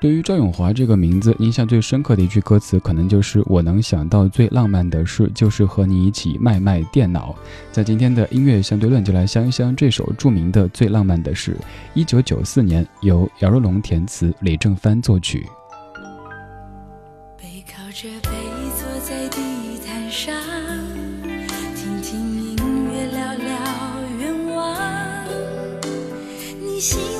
对于赵咏华这个名字，印象最深刻的一句歌词，可能就是“我能想到最浪漫的事，就是和你一起卖卖电脑”。在今天的音乐相对论，就来相一相这首著名的《最浪漫的事》。一九九四年，由姚若龙填词，李正帆作曲。背背，靠着坐在地毯上，听听音乐，聊聊愿望。你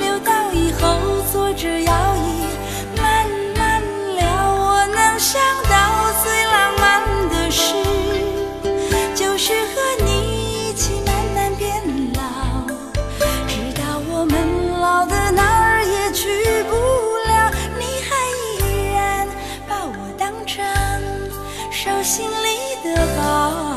留到以后，坐着摇椅慢慢聊。我能想到最浪漫的事，就是和你一起慢慢变老，直到我们老的哪儿也去不了，你还依然把我当成手心里的宝。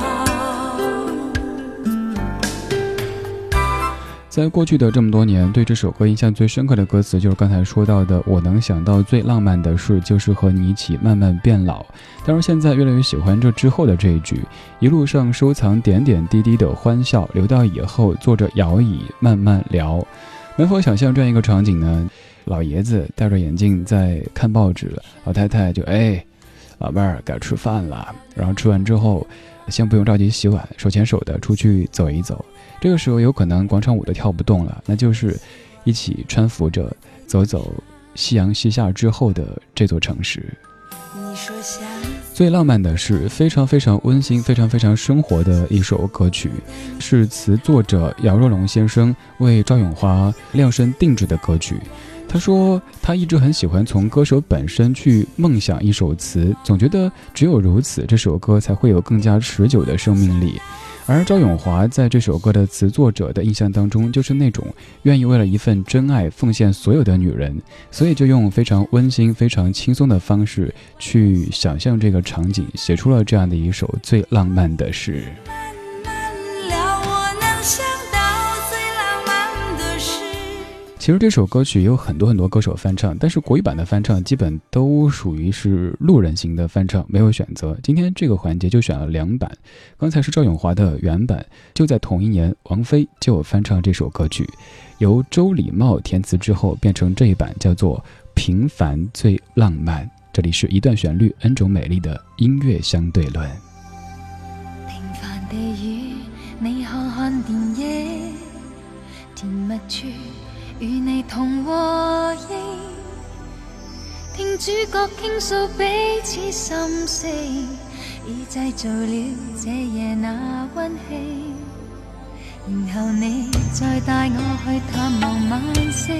在过去的这么多年，对这首歌印象最深刻的歌词就是刚才说到的“我能想到最浪漫的事，就是和你一起慢慢变老”。但是现在越来越喜欢这之后的这一句：“一路上收藏点点滴滴的欢笑，留到以后坐着摇椅慢慢聊。”能否想象这样一个场景呢？老爷子戴着眼镜在看报纸，老太太就哎。宝贝儿，该吃饭了。然后吃完之后，先不用着急洗碗，手牵手的出去走一走。这个时候有可能广场舞都跳不动了，那就是一起搀扶着走走夕阳西下之后的这座城市。最浪漫的是非常非常温馨、非常非常生活的一首歌曲，是词作者姚若龙先生为赵咏华量身定制的歌曲。他说，他一直很喜欢从歌手本身去梦想一首词，总觉得只有如此，这首歌才会有更加持久的生命力。而赵咏华在这首歌的词作者的印象当中，就是那种愿意为了一份真爱奉献所有的女人，所以就用非常温馨、非常轻松的方式去想象这个场景，写出了这样的一首最浪漫的诗。其实这首歌曲也有很多很多歌手翻唱，但是国语版的翻唱基本都属于是路人型的翻唱，没有选择。今天这个环节就选了两版，刚才是赵咏华的原版，就在同一年，王菲就翻唱这首歌曲，由周礼茂填词之后变成这一版，叫做《平凡最浪漫》。这里是一段旋律，n 种美丽的音乐相对论。与你同和应，听主角倾诉彼此心声，已制造了这夜那温馨。然后你再带我去探望晚星，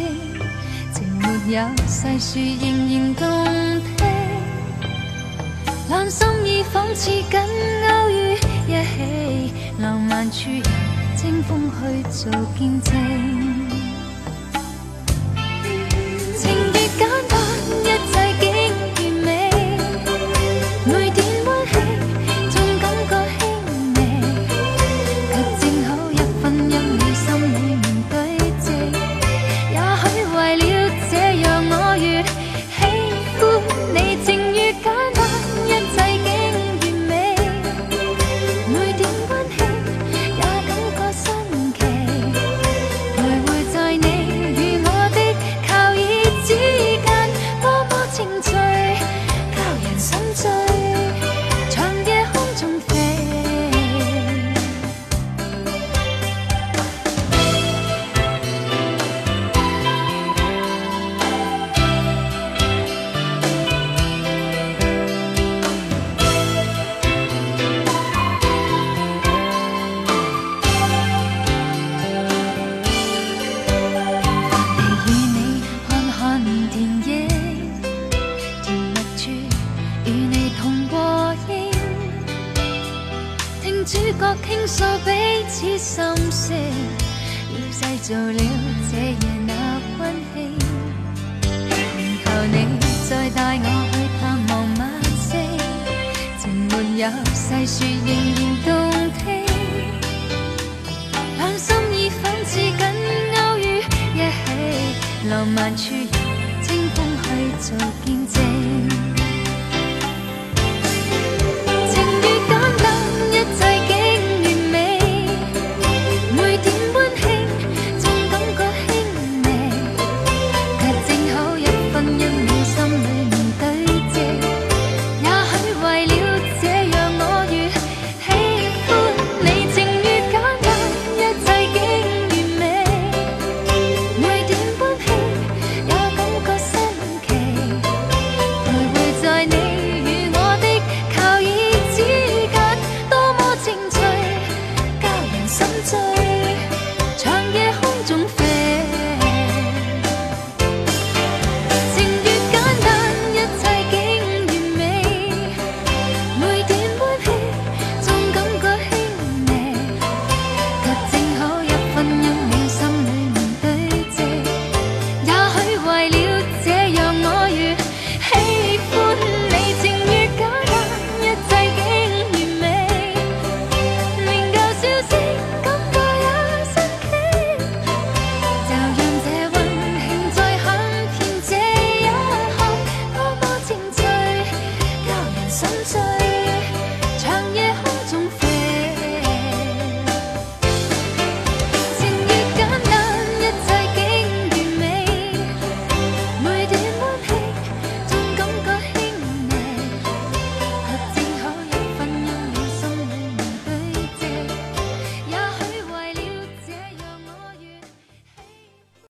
情没有细说，仍然动听。两心意仿似紧勾于一起，浪漫处清风去做见证。每点温馨，总感觉轻微，却正好一分一秒心里面堆积。也许为了这样，我越喜欢你，情越简单，一切竟完美。每点温馨，也感觉新奇，徘徊在你与我的靠椅之间，多么清脆。诉彼此心声，已制造了这夜那温馨。求你再带我去探望晚星，情没有细说，仍然动听。两心已仿似紧勾于一起，浪漫处清风去做见证。